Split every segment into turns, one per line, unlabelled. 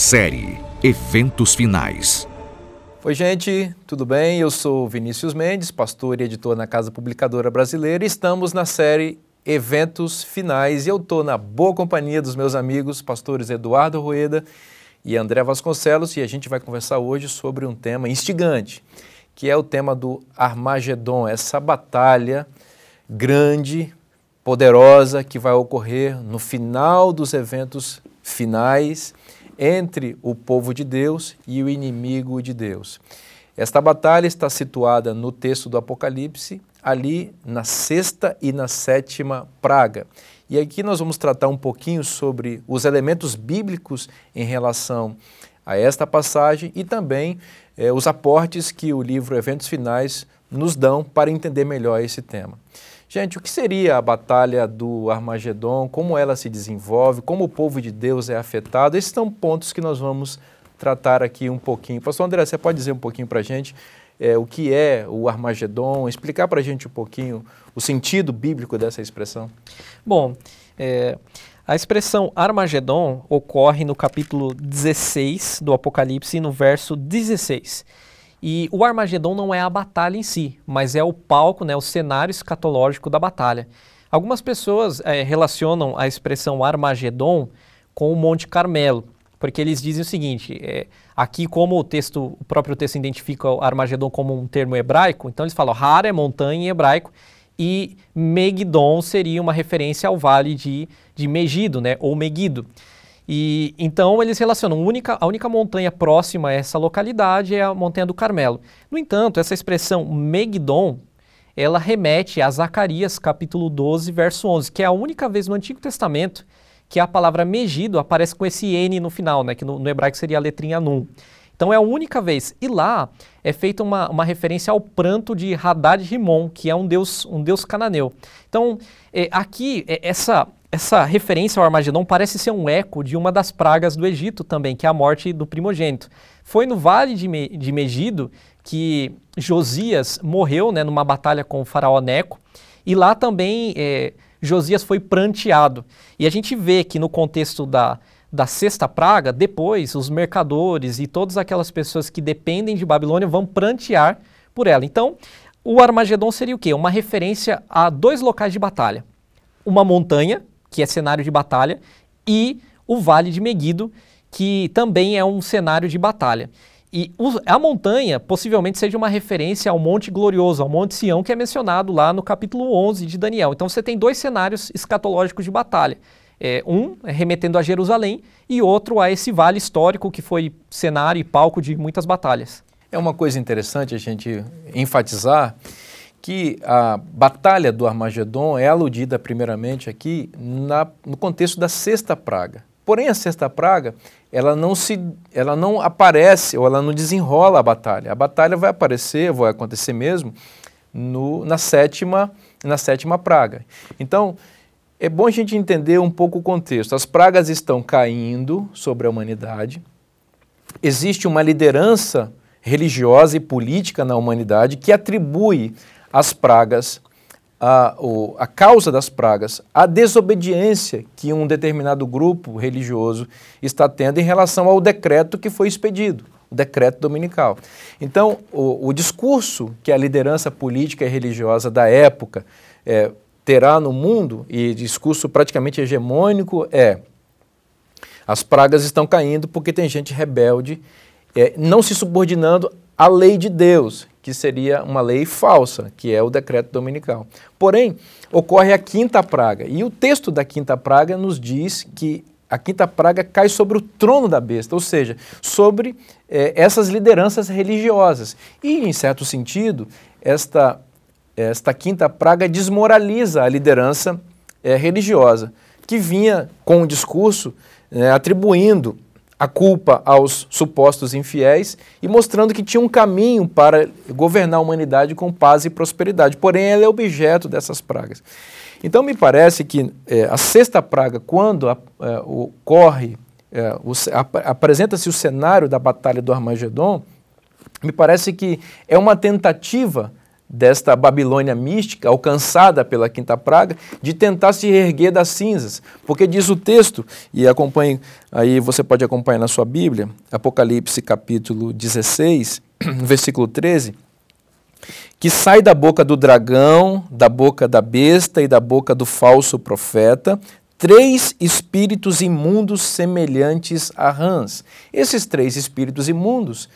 Série Eventos Finais.
Oi, gente, tudo bem? Eu sou Vinícius Mendes, pastor e editor na Casa Publicadora Brasileira. Estamos na série Eventos Finais e eu estou na boa companhia dos meus amigos, pastores Eduardo Rueda e André Vasconcelos, e a gente vai conversar hoje sobre um tema instigante, que é o tema do Armagedon, essa batalha grande, poderosa que vai ocorrer no final dos eventos finais entre o povo de Deus e o inimigo de Deus. Esta batalha está situada no texto do Apocalipse, ali na sexta e na sétima praga. E aqui nós vamos tratar um pouquinho sobre os elementos bíblicos em relação a esta passagem e também eh, os aportes que o livro Eventos Finais nos dão para entender melhor esse tema. Gente, o que seria a batalha do Armagedon? Como ela se desenvolve? Como o povo de Deus é afetado? Esses são pontos que nós vamos tratar aqui um pouquinho. Pastor André, você pode dizer um pouquinho para a gente é, o que é o Armagedon? Explicar para a gente um pouquinho o sentido bíblico dessa expressão?
Bom, é, a expressão Armagedon ocorre no capítulo 16 do Apocalipse, no verso 16. E o Armagedon não é a batalha em si, mas é o palco, né, o cenário escatológico da batalha. Algumas pessoas é, relacionam a expressão Armagedon com o Monte Carmelo, porque eles dizem o seguinte: é, aqui, como o texto, o próprio texto identifica o Armagedon como um termo hebraico, então eles falam Har é montanha em hebraico e Megidon seria uma referência ao vale de, de Megido, né, ou Megido. E então eles relacionam a única, a única montanha próxima a essa localidade é a montanha do Carmelo. No entanto, essa expressão Megidon, ela remete a Zacarias capítulo 12, verso 11, que é a única vez no Antigo Testamento que a palavra Megido aparece com esse N no final, né, que no, no hebraico seria a letrinha Nun. Então é a única vez. E lá é feita uma, uma referência ao pranto de Hadad Rimon, que é um deus, um deus cananeu. Então, é, aqui, é, essa, essa referência ao Armagedon parece ser um eco de uma das pragas do Egito também, que é a morte do primogênito. Foi no vale de, Me de Megido que Josias morreu né, numa batalha com o faraó Neco, e lá também é, Josias foi pranteado. E a gente vê que no contexto da, da sexta praga, depois os mercadores e todas aquelas pessoas que dependem de Babilônia vão prantear por ela. Então, o Armagedon seria o quê? Uma referência a dois locais de batalha. Uma montanha, que é cenário de batalha, e o Vale de Megido, que também é um cenário de batalha. E a montanha possivelmente seja uma referência ao Monte Glorioso, ao Monte Sião, que é mencionado lá no capítulo 11 de Daniel. Então você tem dois cenários escatológicos de batalha. É, um remetendo a Jerusalém e outro a esse vale histórico que foi cenário e palco de muitas batalhas.
É uma coisa interessante a gente enfatizar que a batalha do Armagedon é aludida primeiramente aqui na, no contexto da sexta praga. Porém, a sexta praga, ela não se, ela não aparece ou ela não desenrola a batalha. A batalha vai aparecer, vai acontecer mesmo no, na sétima, na sétima praga. Então, é bom a gente entender um pouco o contexto. As pragas estão caindo sobre a humanidade. Existe uma liderança religiosa e política na humanidade que atribui as pragas, a, o, a causa das pragas, a desobediência que um determinado grupo religioso está tendo em relação ao decreto que foi expedido, o decreto dominical. Então, o, o discurso que a liderança política e religiosa da época é, terá no mundo, e discurso praticamente hegemônico, é as pragas estão caindo porque tem gente rebelde, é, não se subordinando à lei de Deus, que seria uma lei falsa, que é o decreto dominical. Porém, ocorre a quinta praga, e o texto da quinta praga nos diz que a quinta praga cai sobre o trono da besta, ou seja, sobre eh, essas lideranças religiosas. E, em certo sentido, esta, esta quinta praga desmoraliza a liderança eh, religiosa, que vinha com o discurso eh, atribuindo a culpa aos supostos infiéis e mostrando que tinha um caminho para governar a humanidade com paz e prosperidade. Porém, ela é objeto dessas pragas. Então, me parece que é, a sexta praga, quando a, é, ocorre, é, apresenta-se o cenário da batalha do Armagedon, me parece que é uma tentativa desta Babilônia mística, alcançada pela quinta praga, de tentar se erguer das cinzas. Porque diz o texto, e acompanhe, aí você pode acompanhar na sua Bíblia, Apocalipse capítulo 16, versículo 13, que sai da boca do dragão, da boca da besta e da boca do falso profeta, três espíritos imundos semelhantes a rãs. Esses três espíritos imundos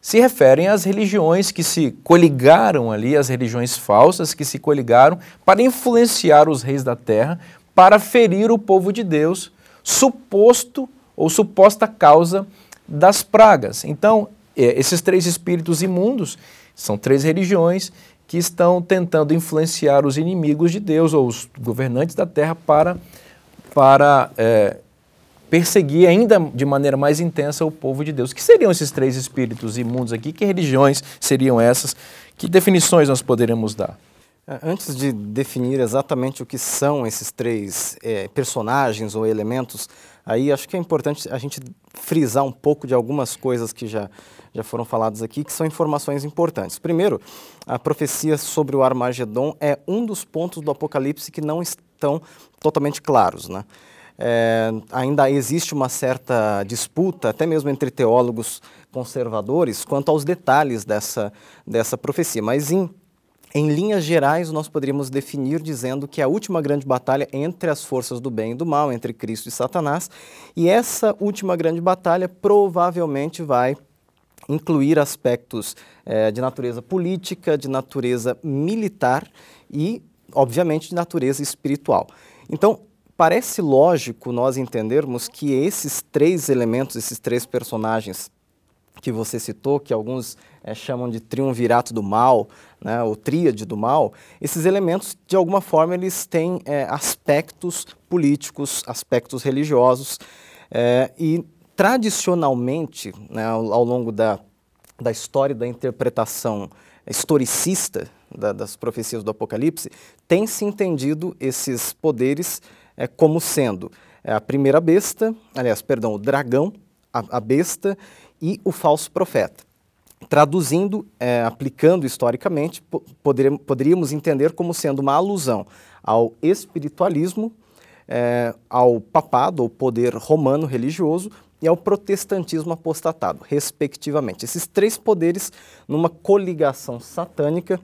se referem às religiões que se coligaram ali, as religiões falsas que se coligaram para influenciar os reis da terra, para ferir o povo de Deus, suposto ou suposta causa das pragas. Então, é, esses três espíritos imundos são três religiões que estão tentando influenciar os inimigos de Deus ou os governantes da terra para, para é, perseguir ainda de maneira mais intensa o povo de Deus. O que seriam esses três espíritos imundos aqui? Que religiões seriam essas? Que definições nós poderemos dar?
É, antes de definir exatamente o que são esses três é, personagens ou elementos, aí acho que é importante a gente frisar um pouco de algumas coisas que já, já foram faladas aqui, que são informações importantes. Primeiro, a profecia sobre o Armagedon é um dos pontos do Apocalipse que não estão totalmente claros. Né? É, ainda existe uma certa disputa, até mesmo entre teólogos conservadores, quanto aos detalhes dessa, dessa profecia. Mas, em, em linhas gerais, nós poderíamos definir dizendo que a última grande batalha entre as forças do bem e do mal, entre Cristo e Satanás, e essa última grande batalha provavelmente vai incluir aspectos é, de natureza política, de natureza militar e, obviamente, de natureza espiritual. Então, parece lógico nós entendermos que esses três elementos, esses três personagens que você citou, que alguns é, chamam de triunvirato do mal, né, ou tríade do mal, esses elementos, de alguma forma, eles têm é, aspectos políticos, aspectos religiosos, é, e tradicionalmente, né, ao, ao, longo da, da história da interpretação historicista da, das profecias do Apocalipse, tem se entendido esses poderes é, como sendo é, a primeira besta, aliás, perdão, o dragão, a, a besta e o falso profeta. Traduzindo, é, aplicando historicamente, poderíamos, entender como sendo uma alusão ao espiritualismo, é, ao papado, ou poder romano religioso, e ao protestantismo apostatado, respectivamente. Esses três poderes, numa coligação satânica,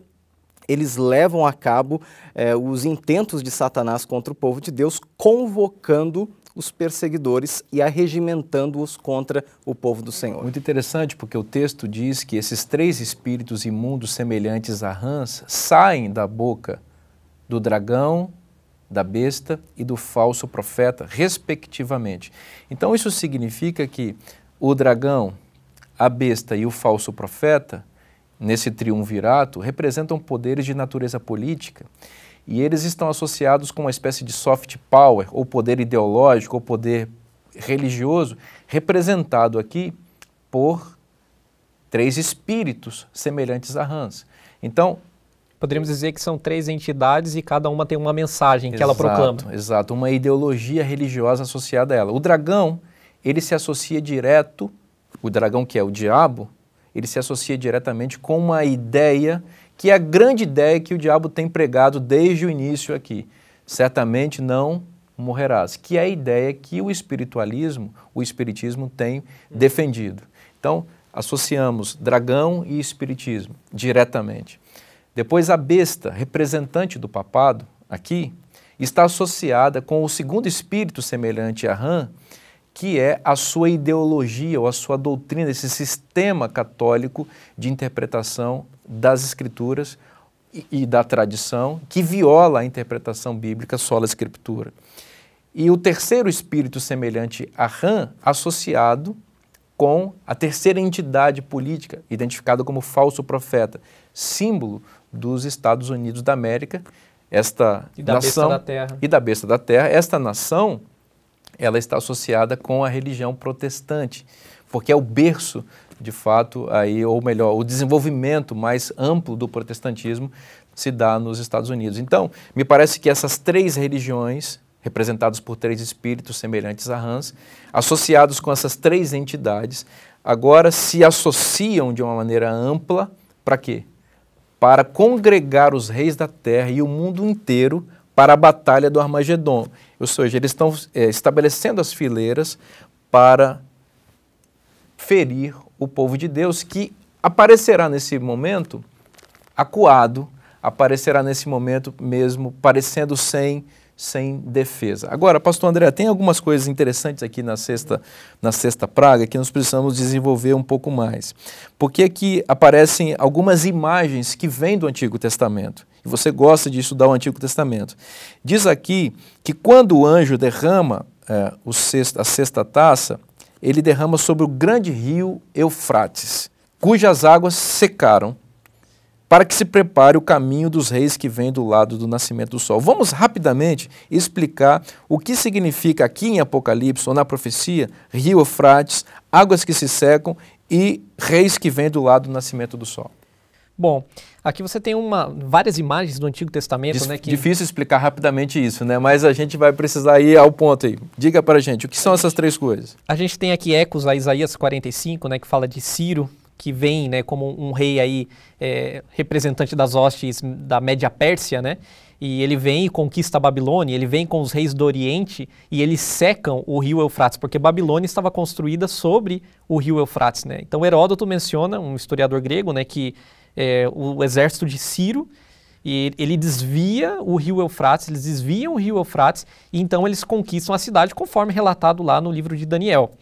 eles levam a cabo é, os intentos de Satanás contra o povo de Deus, convocando os perseguidores e arregimentando-os contra o povo do Senhor.
Muito interessante, porque o texto diz que esses três espíritos imundos semelhantes a rãs saem da boca do dragão, da besta e do falso profeta, respectivamente. Então isso significa que o dragão, a besta e o falso profeta nesse triunvirato representam poderes de natureza política e eles estão associados com uma espécie de soft power, ou poder ideológico, ou poder religioso, representado aqui por três espíritos semelhantes a rãs. Então,
Poderíamos dizer que são três entidades e cada uma tem uma mensagem que ela proclama.
Exato, uma ideologia religiosa associada a ela. O dragão, ele se associa direto, o dragão que é o diabo, ele se associa diretamente com uma ideia que é a grande ideia que o diabo tem pregado desde o início aqui. Certamente não morrerás, que é a ideia que o espiritualismo, o espiritismo tem defendido. Então, associamos dragão e espiritismo diretamente. Depois a besta, representante do papado, aqui, está associada com o segundo espírito semelhante a Rã, que é a sua ideologia ou a sua doutrina, esse sistema católico de interpretação das escrituras e, e da tradição, que viola a interpretação bíblica sola escritura. E o terceiro espírito semelhante a Ram, associado com a terceira entidade política, identificada como falso profeta, símbolo dos Estados Unidos da América, esta
e da
nação
besta da terra.
e da besta da terra. Esta nação ela está associada com a religião protestante, porque é o berço, de fato, aí, ou melhor, o desenvolvimento mais amplo do protestantismo se dá nos Estados Unidos. Então, me parece que essas três religiões, representadas por três espíritos semelhantes a Hans, associados com essas três entidades, agora se associam de uma maneira ampla para quê? para congregar os reis da terra e o mundo inteiro para a batalha do Armagedon. Ou seja, eles estão é, estabelecendo as fileiras para ferir o povo de Deus, que aparecerá nesse momento acuado, aparecerá nesse momento mesmo parecendo sem sem defesa. Agora, pastor André, tem algumas coisas interessantes aqui na sexta, na sexta praga que nós precisamos desenvolver um pouco mais. Porque aqui aparecem algumas imagens que vêm do Antigo Testamento. E você gosta de estudar o Antigo Testamento. Diz aqui que quando o anjo derrama é, o a sexta taça, ele derrama sobre o grande rio Eufrates, cujas águas secaram para que se prepare o caminho dos reis que vem do lado do nascimento do sol. Vamos rapidamente explicar o que significa aqui em Apocalipse ou na profecia, rio Eufrates, águas que se secam e reis que vêm do lado do nascimento do sol.
Bom, aqui você tem uma, várias imagens do Antigo Testamento, Dif né?
Que... Difícil explicar rapidamente isso, né? Mas a gente vai precisar ir ao ponto aí. Diga para gente, o que são essas três coisas?
A gente tem aqui ecos a Isaías 45, né? Que fala de Ciro, que vem né, como um rei aí, é, representante das hostes da Média Pérsia, né? E ele vem e conquista a Babilônia, ele vem com os reis do Oriente e eles secam o rio Eufrates, porque Babilônia estava construída sobre o rio Eufrates, né? Então Heródoto menciona, um historiador grego, né, que é, o exército de Ciro e ele desvia o rio Eufrates, eles desviam o rio Eufrates e então eles conquistam a cidade, conforme relatado lá no livro de Daniel.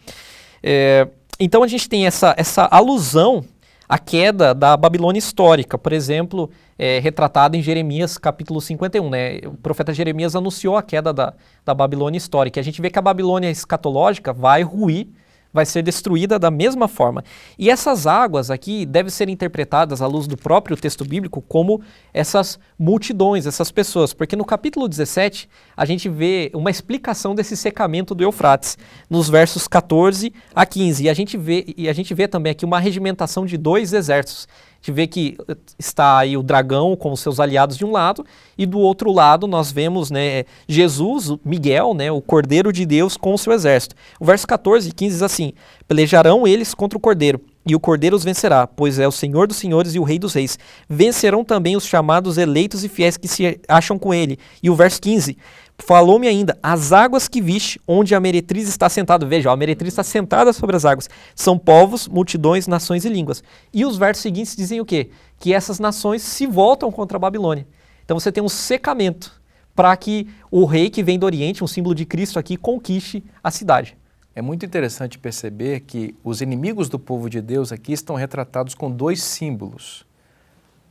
É, então a gente tem essa, essa alusão à queda da Babilônia histórica, por exemplo, é, retratada em Jeremias capítulo 51. Né? O profeta Jeremias anunciou a queda da, da Babilônia histórica. A gente vê que a Babilônia escatológica vai ruir vai ser destruída da mesma forma. E essas águas aqui devem ser interpretadas à luz do próprio texto bíblico como essas multidões, essas pessoas, porque no capítulo 17 a gente vê uma explicação desse secamento do Eufrates, nos versos 14 a 15. E a gente vê, e a gente vê também aqui uma regimentação de dois exércitos gente vê que está aí o dragão com os seus aliados de um lado, e do outro lado nós vemos né, Jesus, Miguel, né, o Cordeiro de Deus com o seu exército. O verso 14 e 15 diz assim: Pelejarão eles contra o Cordeiro, e o Cordeiro os vencerá, pois é o Senhor dos senhores e o Rei dos reis. Vencerão também os chamados eleitos e fiéis que se acham com ele. E o verso 15: Falou-me ainda, as águas que viste, onde a meretriz está sentada. Veja, a meretriz está sentada sobre as águas. São povos, multidões, nações e línguas. E os versos seguintes dizem o quê? Que essas nações se voltam contra a Babilônia. Então você tem um secamento para que o rei que vem do Oriente, um símbolo de Cristo aqui, conquiste a cidade.
É muito interessante perceber que os inimigos do povo de Deus aqui estão retratados com dois símbolos: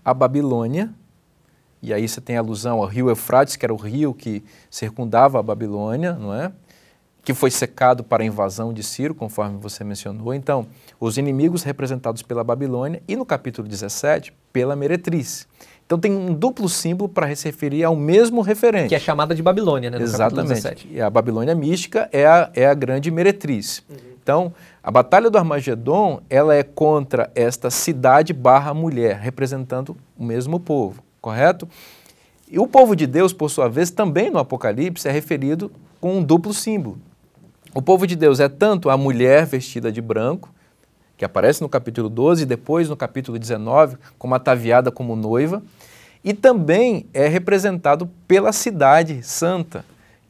a Babilônia e aí você tem alusão ao rio Eufrates, que era o rio que circundava a Babilônia, não é? Que foi secado para a invasão de Ciro, conforme você mencionou. Então, os inimigos representados pela Babilônia e no capítulo 17, pela meretriz. Então tem um duplo símbolo para se referir ao mesmo referente.
Que é chamada de Babilônia, né?
Exatamente. E a Babilônia mística é a, é a grande meretriz. Uhum. Então, a Batalha do Armagedon, ela é contra esta cidade barra mulher, representando o mesmo povo correto? E o povo de Deus, por sua vez, também no Apocalipse é referido com um duplo símbolo. O povo de Deus é tanto a mulher vestida de branco, que aparece no capítulo 12 e depois no capítulo 19, como ataviada como noiva, e também é representado pela cidade santa,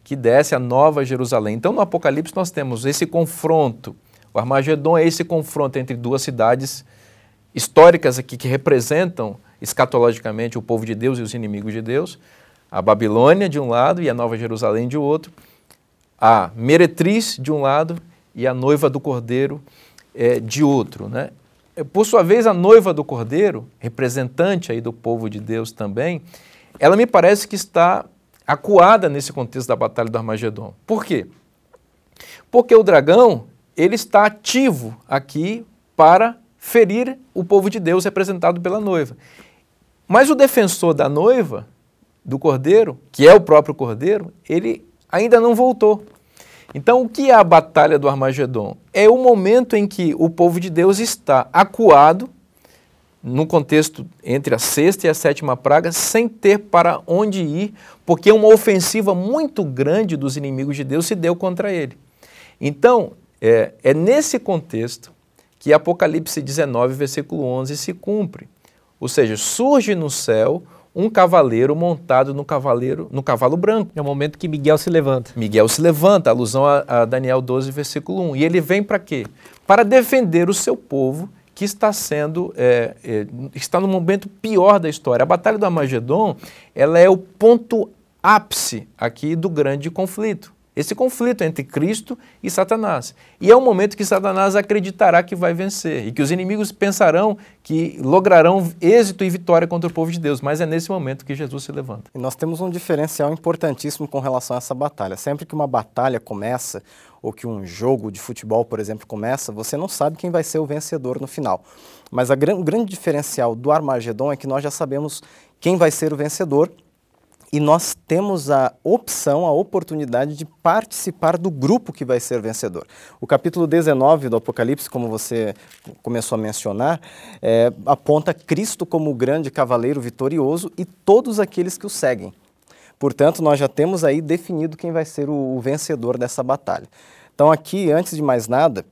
que desce a nova Jerusalém. Então, no Apocalipse, nós temos esse confronto. O Armagedon é esse confronto entre duas cidades históricas aqui que representam escatologicamente o povo de Deus e os inimigos de Deus, a Babilônia de um lado e a Nova Jerusalém de outro, a meretriz de um lado e a noiva do cordeiro é, de outro. Né? Por sua vez, a noiva do cordeiro, representante aí do povo de Deus também, ela me parece que está acuada nesse contexto da Batalha do Armagedon. Por quê? Porque o dragão ele está ativo aqui para ferir o povo de Deus representado pela noiva. Mas o defensor da noiva, do cordeiro, que é o próprio cordeiro, ele ainda não voltou. Então, o que é a batalha do Armagedon? É o momento em que o povo de Deus está acuado, no contexto entre a sexta e a sétima praga, sem ter para onde ir, porque uma ofensiva muito grande dos inimigos de Deus se deu contra ele. Então, é, é nesse contexto que Apocalipse 19, versículo 11 se cumpre Ou seja, surge no céu um cavaleiro montado no cavaleiro, no cavalo branco.
É o momento que Miguel se levanta.
Miguel se levanta, alusão a, a Daniel 12, versículo 1. E ele vem para quê? Para defender o seu povo que está sendo, é, é, está no momento pior da história. A Batalha do Armagedon, ela é o ponto ápice aqui do grande conflito. Esse conflito entre Cristo e Satanás. E é o momento que Satanás acreditará que vai vencer e que os inimigos pensarão que lograrão êxito e vitória contra o povo de Deus. Mas é nesse momento que Jesus se levanta.
E nós temos um diferencial importantíssimo com relação a essa batalha. Sempre que uma batalha começa, ou que um jogo de futebol, por exemplo, começa, você não sabe quem vai ser o vencedor no final. Mas o grande diferencial do Armagedon é que nós já sabemos quem vai ser o vencedor e nós temos a opção, a oportunidade de participar do grupo que vai ser vencedor. O capítulo 19 do Apocalipse, como você começou a mencionar, é, aponta Cristo como o grande cavaleiro vitorioso e todos aqueles que o seguem. Portanto, nós já temos aí definido quem vai ser o, o vencedor dessa batalha. Então, aqui, antes de mais nada,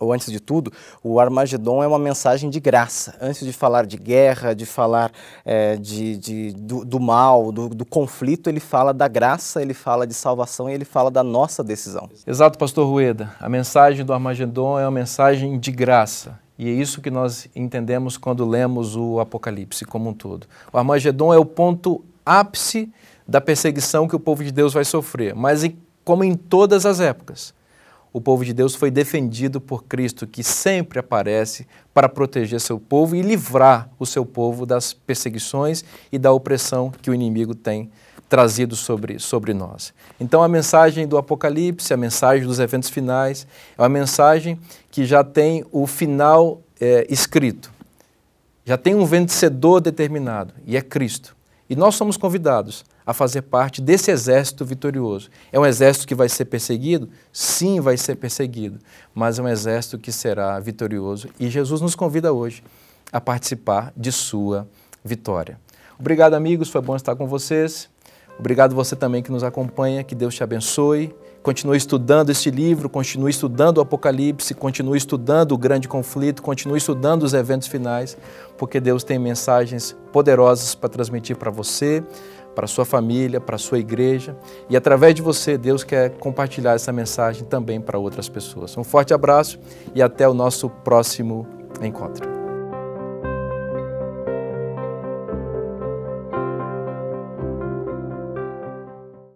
ou antes de tudo, o Armagedon é uma mensagem de graça. Antes de falar de guerra, de falar é, de, de do, do, mal, do, do, conflito, ele fala da graça, ele fala de salvação e ele fala da nossa decisão.
Exato, pastor Rueda. A mensagem do Armagedon é uma mensagem de graça. E é isso que nós entendemos quando lemos o Apocalipse como um todo. O Armagedon é o ponto ápice da perseguição que o povo de Deus vai sofrer, mas como em todas as épocas o povo de Deus foi defendido por Cristo, que sempre aparece para proteger seu povo e livrar o seu povo das perseguições e da opressão que o inimigo tem trazido sobre, sobre nós. Então, a mensagem do Apocalipse, a mensagem dos eventos finais, é uma mensagem que já tem o final é, escrito, já tem um vencedor determinado, e é Cristo. E nós somos convidados a fazer parte desse exército vitorioso. É um exército que vai ser perseguido? Sim, vai ser perseguido, mas é um exército que será vitorioso e Jesus nos convida hoje a participar de sua vitória. Obrigado, amigos, foi bom estar com vocês. Obrigado você também que nos acompanha, que Deus te abençoe. Continue estudando este livro, continue estudando o Apocalipse, continue estudando o grande conflito, continue estudando os eventos finais, porque Deus tem mensagens poderosas para transmitir para você, para sua família, para sua igreja. E através de você, Deus quer compartilhar essa mensagem também para outras pessoas. Um forte abraço e até o nosso próximo encontro.